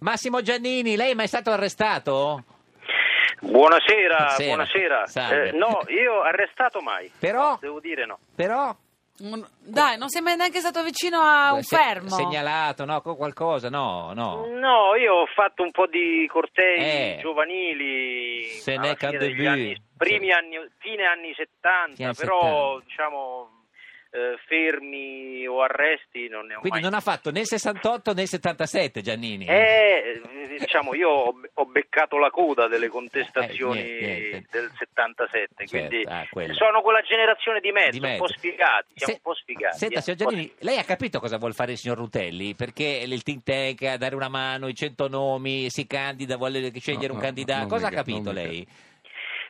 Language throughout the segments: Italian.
Massimo Giannini, lei è mai stato arrestato? Buonasera, Buonasera. buonasera. Salve. Eh, no, io arrestato mai. Però- No, devo dire no. Però... Dai, non sei mai neanche stato vicino a un se- fermo. Segnalato, no? Con qualcosa, no, no. No, io ho fatto un po' di cortei Eh. giovanili Se alla n'è fine degli Candebù. anni- primi Sì. anni, fine anni 70, Fine però 70. diciamo eh, fermi o arresti non ne ho Quindi mai non ha fatto né il 68 né il 77 Giannini. Eh, diciamo, io ho, ho beccato la coda delle contestazioni Eh, niente, niente. del 77, Certo, quindi ah, sono quella generazione di mezzo, Di un po' mezzo. sfigati, siamo Se- un po' sfigati. Senta, eh, signor Giannini, lei ha capito cosa vuol fare il signor Rutelli? Perché il think tank, a dare una mano, i 100 nomi, si candida, vuole scegliere No, un no, candidato. Cosa ha mi- capito lei?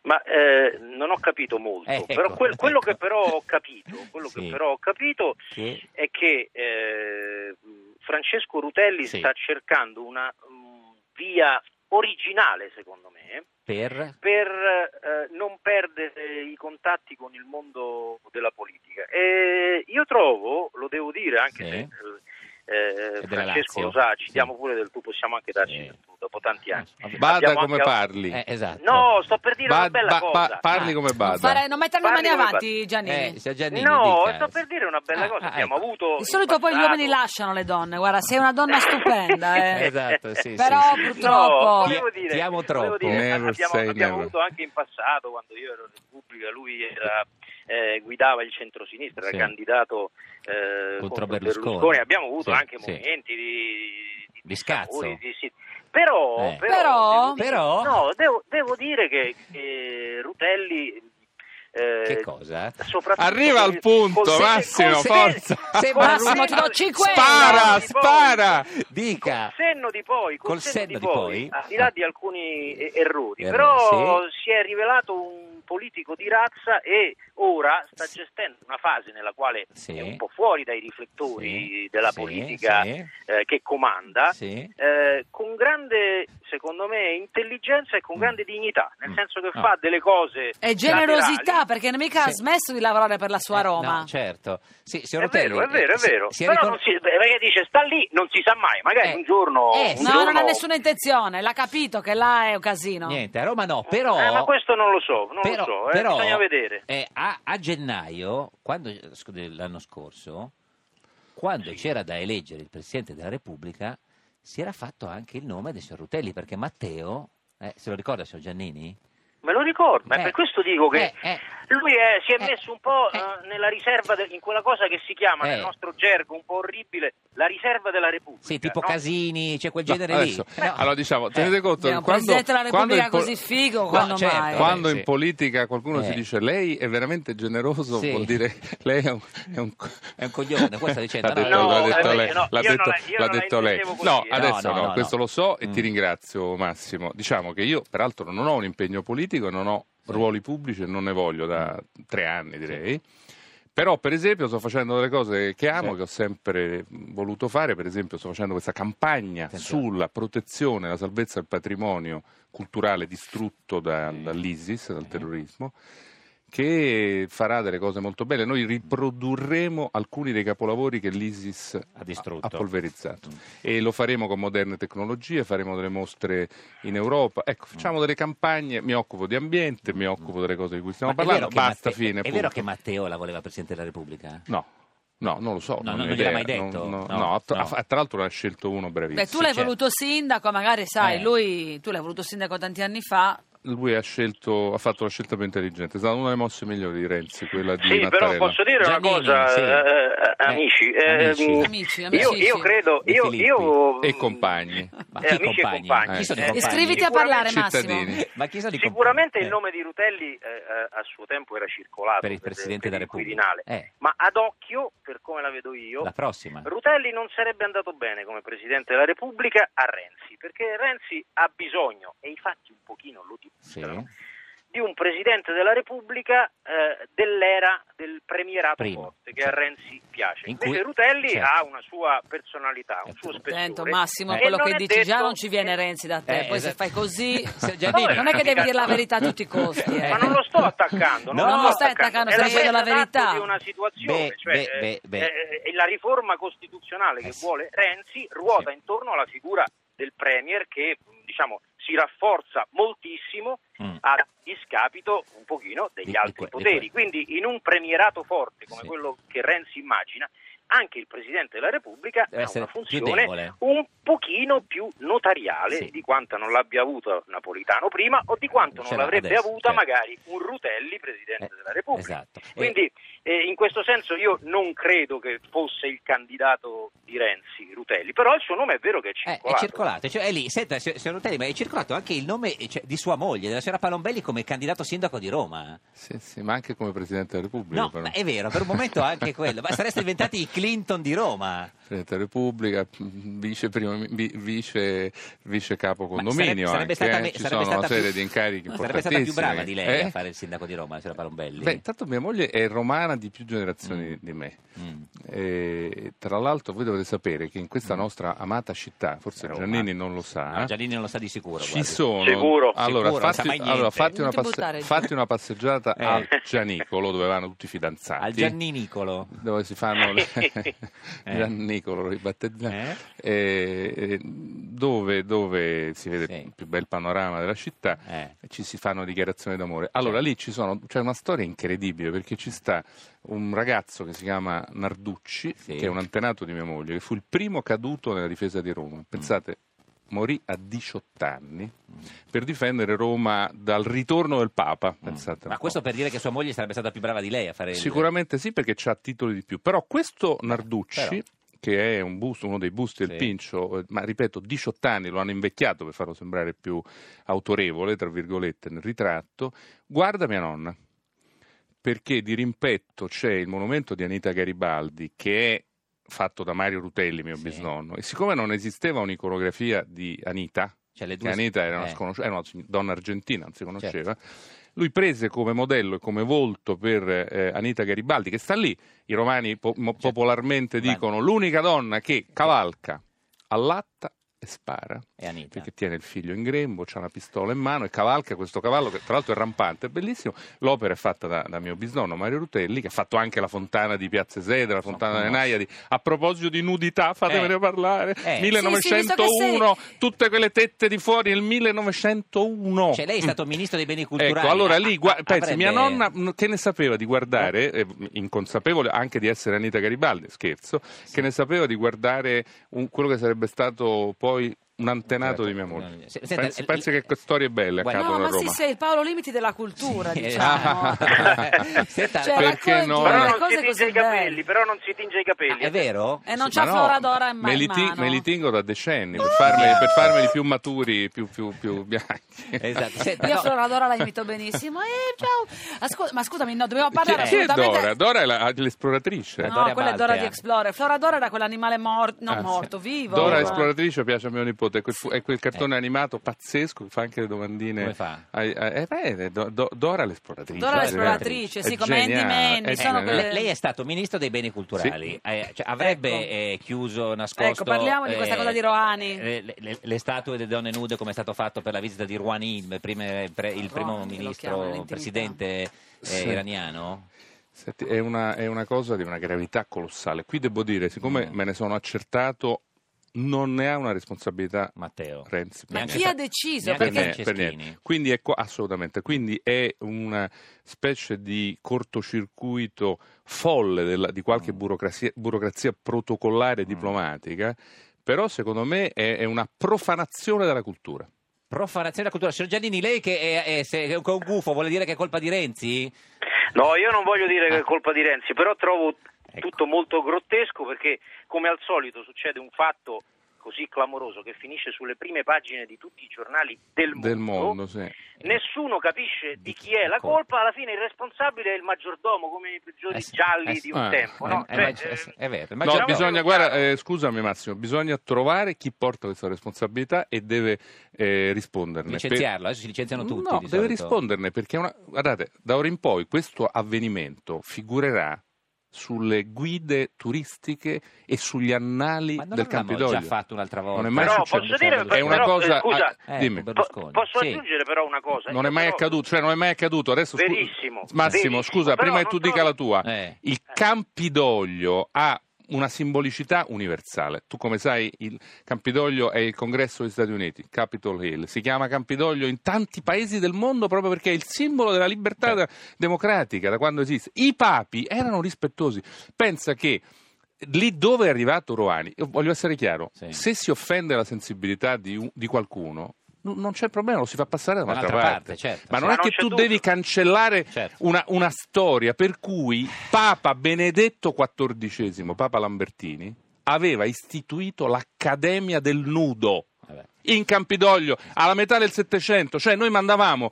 Ma eh, non ho capito molto, Eh, ecco, però quel- quello ecco. che però ho capito, quello Sì. che però ho capito Che... è che eh, Francesco Rutelli Sì. sta cercando una mm, via originale, secondo me, Per... per eh, non perdere i contatti con il mondo della politica. E io trovo, lo devo dire anche Sì. se eh, E della Francesco lo sa, ci Sì. diamo pure del tu, possiamo anche darci Sì. del tu tanti anni. Vabbè. Bada Abbiamo come anche- parli. Eh, esatto. No, sto per dire Ba- una bella ba- cosa. ba- parli Ah. come Bada. fare- non mettere le mani avanti, Giannini. Eh, Giannini, No, dica. sto per dire una bella Ah, cosa. ah, Abbiamo ecco. avuto. Di solito in poi gli passato- uomini lasciano le donne. Guarda, sei una donna stupenda, eh. Esatto, sì, Però sì. purtroppo... No, dire, ti amo volevo troppo. dire, abbiamo, avuto anche in passato, quando io ero in Repubblica, lui era, eh, guidava il centro-sinistra, Sì. era candidato eh, Contro contro Berlusconi. Abbiamo avuto Sì, anche sì. momenti di, Di scazzo. di- di- sì. Però, Eh. però, Però? devo dire- Però? no, devo, devo dire che, che Rutelli. eh, Che cosa? soprattutto Arriva al punto, sen- Massimo, sen- forza. Sembra Massimo, ti do col cinque senno Spara, di poi- spara. Dica. Col senno di poi, col Col senno, senno di di poi, poi? al di là di alcuni errori, Errori, però si è rivelato un politico di razza e ora sta gestendo una fase nella quale Sì. è un po' fuori dai riflettori Sì, della sì, politica sì. eh, che comanda, Sì. eh, con grande, secondo me, intelligenza e con grande dignità, nel Mm. senso che No. fa delle cose E generosità, laterali. perché mica ha smesso di lavorare per la sua Eh, Roma. no, certo. Sì, È signor vero, è vero, è eh, si- vero. si è Però ricor- non si, perché dice sta lì, non si sa mai, magari Eh, un giorno... eh, un No, giorno- non ha nessuna intenzione, l'ha capito che là è un casino. Niente, a Roma no, però... Eh, ma questo non lo so, non però, lo so, eh, però, bisogna vedere. eh, a, a gennaio, quando, l'anno scorso, quando c'era da eleggere il Presidente della Repubblica, si era fatto anche il nome del signor Rutelli, perché Matteo, eh, se lo ricorda signor Giannini? Me lo ricordo, ma Eh, per questo dico che eh, eh. Lui è- si è Eh, messo un po' eh. eh, nella riserva, de- in quella cosa che si chiama Eh. nel nostro gergo un po' orribile, la riserva della Repubblica. Sì, tipo no? Casini, c'è quel No, genere adesso, lì. No. Allora diciamo, tenete Eh. conto un quando, Presidente della quando Repubblica in po- così figo, quando certo, mai? quando sì. in politica qualcuno Eh. si dice lei è veramente generoso, Sì. vuol dire lei è un, è un- È un coglione, questo dicendo. L'ha no, detto, no, l'ha no, detto eh, lei, no, l'ha detto, l'ha detto lei. No, eh. adesso No, no, no, no, questo no. lo so e Mm. ti ringrazio Massimo. Diciamo che io peraltro non ho un impegno politico, non ho ruoli pubblici e non ne voglio da tre anni direi. Però, per esempio, sto facendo delle cose che amo, Sì. che ho sempre voluto fare. Per esempio, sto facendo questa campagna Attenzione. sulla protezione e la salvezza del patrimonio culturale distrutto da- Sì. dall'ISIS, dal Sì. terrorismo, che farà delle cose molto belle. Noi riprodurremo alcuni dei capolavori che l'ISIS Ha distrutto. ha polverizzato Mm. e lo faremo con moderne tecnologie, faremo delle mostre in Europa. Ecco, facciamo delle campagne, mi occupo di ambiente, mi occupo delle cose di cui stiamo Ma vero parlando, basta Matte- fine. È vero punto. che Matteo la voleva Presidente della Repubblica? No. No, non lo so. No, non non gliel'ha mai detto? No, No, no, tra, no. tra l'altro ne ha scelto uno bravissimo. Beh, tu l'hai certo. voluto sindaco, magari sai, Eh. lui, tu l'hai voluto sindaco tanti anni fa. Lui ha, scelto, ha fatto la scelta più intelligente, è stata una delle mosse migliori di Renzi, quella di Sì, però Mattarella. posso dire una Giannini, cosa, sì. eh, eh, amici, eh, amici. mm, Amici, io, amici, io credo, De io, Filippi. io E compagni. Ma Eh, chi amici e compagni? compagni. Chi sono i Eh, compagni? Iscriviti a parlare, Cittadini. Massimo. Ma chi sono i Sicuramente compagni? il nome di Rutelli eh, eh, a suo tempo era circolato Per il Presidente per della il Repubblica. Quirinale, Eh. ma ad occhio, per come la vedo io, La prossima. Rutelli non sarebbe andato bene come Presidente della Repubblica a Renzi, perché Renzi ha bisogno, e i fatti un pochino lo dimostrano, Sì. di un Presidente della Repubblica eh, dell'era del premierato Primo, forte, che certo. a Renzi piace. In Invece cui- Rutelli certo. ha una sua personalità, un Eh, suo spessore. Attento Massimo, e quello non che è dici già detto- non ci viene Renzi da te, Eh, poi se esatto. fai così Signor Giannini. non è che devi dire la verità a tutti i costi. eh. Ma non lo sto attaccando, No, non non lo lo stai attaccando, è stai la dicendo la verità. di una situazione, Beh, cioè, beh, eh, beh, beh. eh, eh, la riforma costituzionale Eh che sì. vuole Renzi ruota Sì. intorno alla figura del Premier che diciamo, si rafforza moltissimo Mm. a discapito un pochino degli Di- di altri que- di poteri. que- Quindi in un premierato forte come Sì. quello che Renzi immagina, anche il Presidente della Repubblica Deve ha una funzione un pochino più notariale Sì. di quanto non l'abbia avuto Napolitano prima o di quanto Ce non l'ha l'avrebbe adesso, avuta certo. magari un Rutelli Presidente Eh, della Repubblica. esatto. Quindi eh, in questo senso io non credo che fosse il candidato di Renzi, Rutelli, però il suo nome è vero che è Eh, circolato. è circolato, cioè, è lì, senta, signor Rutelli, ma è circolato anche il nome eh, cioè, di sua moglie, della signora Palombelli, come candidato sindaco di Roma. Sì, sì, ma anche come Presidente della Repubblica. No, però. ma è vero, per un momento anche quello. Ma sareste diventati i Clinton di Roma. Presidente della Repubblica, vice, primo- vi- vice, vice capo condominio, sarebbe- sarebbe anche, stata eh, ci sarebbe sono una serie più- di incarichi Sarebbe stata più brava di lei Eh? a fare il sindaco di Roma, la signora Palombelli. Beh, intanto mia moglie è romana di più generazioni Mm. di me. Mm. E, tra l'altro voi dovete sapere che in questa nostra amata città, forse Roma. Giannini non lo sa, No, Giannini non lo sa di sicuro. ci guardi. sono Sicuro. allora, Sicuro, non sa fatti, allora, fatti, Non una passe- fatti una passeggiata Eh. al Gianicolo dove vanno tutti i fidanzati Al Gianninicolo. dove si fanno le... Giannicolo lo ribattezziamo Eh? eh, dove, dove si vede Sì. il più bel panorama della città Eh. ci si fanno dichiarazioni d'amore. Allora lì ci sono, c'è una storia incredibile perché ci sta un ragazzo che si chiama Narducci, Sì. che è un antenato di mia moglie, che fu il primo caduto nella difesa di Roma. Pensate, morì a 18 anni per difendere Roma dal ritorno del Papa. Pensate un Ma questo per dire che sua moglie sarebbe stata più brava di lei a fare il... Sicuramente sì, perché ha titoli di più. Però questo Narducci, però. Che è un busto, uno dei busti del Sì. Pincio, eh, ma ripeto, 18 anni lo hanno invecchiato per farlo sembrare più autorevole, tra virgolette, nel ritratto, guarda mia nonna. Perché di rimpetto c'è il monumento di Anita Garibaldi, che è fatto da Mario Rutelli, mio Sì. bisnonno, e siccome non esisteva un'iconografia di Anita, Cioè, due... Anita era una, eh. Certo. sconosci- era una donna argentina, non si conosceva. Lui prese come modello e come volto per eh, Anita Garibaldi, che sta lì, i romani po- mo- popolarmente dicono l'unica donna che cavalca, allatta e spara. E Anita. Perché tiene il figlio in grembo, ha una pistola in mano e cavalca questo cavallo che tra l'altro è rampante, è bellissimo. L'opera è fatta da, da mio bisnonno Mario Rutelli, che ha fatto anche la fontana di Piazza Esedra, la fontana delle. Naiadi. A proposito di nudità, fatemene Eh. parlare. Eh. Sì, sì, visto che 1901, tutte quelle tette di fuori nel 1901. Cioè, lei è stato ministro dei beni culturali. Ecco, allora lì, ah, pensi, mia avrebbe- nonna mh, che ne sapeva di guardare, eh, inconsapevole anche di essere Anita Garibaldi, scherzo, che ne sapeva di guardare un- quello che sarebbe stato poi poi un antenato di mia moglie. Se- senta, pensi, l- pensi che storie belle Guarda- accadono No, a ma sì, sei il Paolo Limiti della cultura, Sì, diciamo. Senta, Cioè, Perché no? Però non cose si tinge così i capelli, belle. però non si tinge i capelli. è vero? E non Ma c'ha no, Floradora in, ma- me li, in ti- mano. me li tengo da decenni per, farmeli, per farmeli più maturi, più, più, più bianchi. Esatto. Senta, Io no, Floradora la imito benissimo. Eh, ciao. Ascol- ma scusami, no, dobbiamo Chi, parlare chi è assolutamente... Dora? Dora è la- l'esploratrice. No, No, Dora quella è Dora di Explorer. Floradora era quell'animale morto, non Ah, morto, vivo. Dora l'esploratrice piace a mio nipote, è quel, fu- è quel cartone animato pazzesco che fa anche le domandine. Come fa? ai- ai- eh, beh, Do- Do- Dora l'esploratrice. Dora l'esploratrice, sì, come Andy geniale, geniale. quelle- lei, è stato ministro dei beni culturali. Eh, cioè, avrebbe Ecco. eh, chiuso, nascosto. Ecco, parliamo di questa eh, cosa di Rohani. Le, le- le statue delle donne nude, come è stato fatto per la visita di Rouhani, il, prime- pre- il primo Rouhani, ministro, presidente eh, Sì. iraniano? Senti, è, una, è una cosa di una gravità colossale. Qui devo dire, siccome Mm. me ne sono accertato, non ne ha una responsabilità Matteo. Renzi. Ma chi ha deciso? per Perché... niente, per niente. Quindi è qua- assolutamente, quindi è una specie di cortocircuito folle della- di qualche Mm. burocrazia, burocrazia protocollare diplomatica, però secondo me è, è una profanazione della cultura. Profanazione della cultura. Signor Giannini, lei che è, è- se- è un gufo vuole dire che è colpa di Renzi? No, io non voglio dire che è colpa di Renzi, però trovo Ecco. tutto molto grottesco perché come al solito succede un fatto così clamoroso che finisce sulle prime pagine di tutti i giornali del mondo. Del mondo, sì. Nessuno capisce di chi è la colpa, alla fine il responsabile è il maggiordomo, come nei peggiori Eh sì, gialli eh sì. di un Ah, tempo. eh, no? Eh, Cioè, ma- eh, è vero. No, già- bisogna, guarda, eh, scusami Massimo, bisogna trovare chi porta questa responsabilità e deve eh, risponderne. Per- licenziarlo, adesso si licenziano tutti. No, deve solito. risponderne perché, una- guardate, da ora in poi questo avvenimento figurerà sulle guide turistiche e sugli annali Ma non del Campidoglio. già fatto un'altra volta. Non è mai Però successo. posso dire- è una però, cosa. eh, scusa, ah, Eh, dimmi. po- posso Sì. aggiungere però una cosa? Non è mai però- accaduto, cioè non è mai accaduto. Adesso scu- Verissimo, Massimo, verissimo, scusa, però prima che tu dica la tua. Eh. Il Campidoglio ha una simbolicità universale. Tu come sai il Campidoglio è il congresso degli Stati Uniti, Capitol Hill, si chiama Campidoglio in tanti paesi del mondo proprio perché è il simbolo della libertà Certo. democratica da quando esiste. I papi erano rispettosi. Pensa che lì dove è arrivato Rouhani, io voglio essere chiaro, Sì. se si offende la sensibilità di, di qualcuno, non c'è problema, lo si fa passare da un'altra Dall'altra parte. parte, certo, Ma sì. non Ma è non che tu dubbio. devi cancellare Certo. una, una storia per cui Papa Benedetto XIV, Papa Lambertini, aveva istituito l'Accademia del Nudo Vabbè. in Campidoglio alla metà del Settecento, cioè noi mandavamo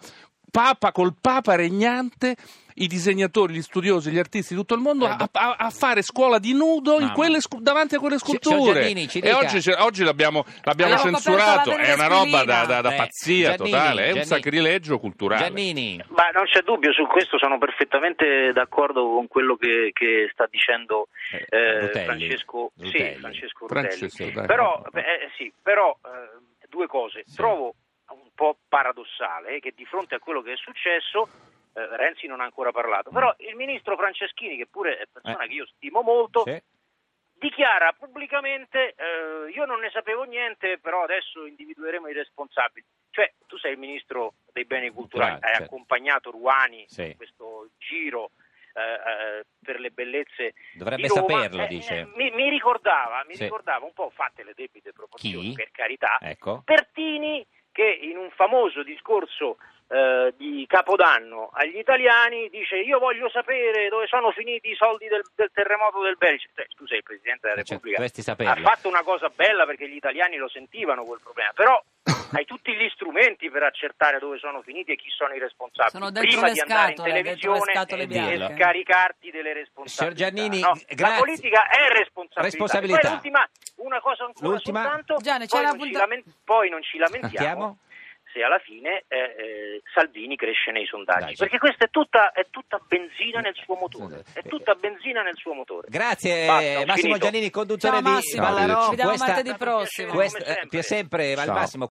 Papa, col Papa regnante i disegnatori, gli studiosi, gli artisti di tutto il mondo Eh, a, a- a fare scuola di nudo quelle davanti a quelle sculture. Giannini, e oggi, oggi l'abbiamo, l'abbiamo Abbiamo censurato, è una roba da, da- da Eh, pazzia Giannini, totale, è un Giannini. sacrilegio culturale. Giannini, Ma non c'è dubbio, su questo sono perfettamente d'accordo con quello che, che sta dicendo Eh, eh, Rutelli. Francesco, sì, Rutelli. Francesco Rutelli. Francesco, dai. Però, beh, eh, sì, però eh, due cose. Sì. Trovo un po' paradossale che di fronte a quello che è successo eh, Renzi non ha ancora parlato, però il ministro Franceschini, che pure è persona Eh. che io stimo molto, Sì. dichiara pubblicamente eh, io non ne sapevo niente, però adesso individueremo i responsabili. Cioè, tu sei il ministro dei beni culturali, Culturali, hai certo. accompagnato Ruani Sì. in questo giro eh, eh, per le bellezze Dovrebbe saperlo, Eh, dice. eh, mi, mi ricordava, mi Sì. ricordava un po' fatte le debite proporzioni, Chi? per carità, Ecco. Pertini che in un famoso discorso eh, di Capodanno agli italiani dice io voglio sapere dove sono finiti i soldi del, del terremoto del Belice. Cioè, tu sei il Presidente della certo, Repubblica, dovresti saperlo. ha fatto una cosa bella perché gli italiani lo sentivano quel problema, però hai tutti gli strumenti per accertare dove sono finiti e chi sono i responsabili. Sono Prima di andare in scatole, le televisione e scaricarti delle responsabilità. Giannini, no? grazie. La politica è responsabilità. Responsabilità. Poi l'ultima, una cosa ancora L'ultima? soltanto, Gianni, poi, non ci punta- lamen- poi non ci lamentiamo Andiamo? Se alla fine eh, eh, Salvini cresce nei sondaggi, Dai, perché questa è tutta, è tutta benzina nel suo motore, è Eh, tutta benzina nel suo motore. Grazie Basta, Massimo finito. Giannini, conduttore Ciao di Massimo, Rock. ci vediamo Questa- martedì prossimo. Come questa- sempre. più sempre al Ciao. massimo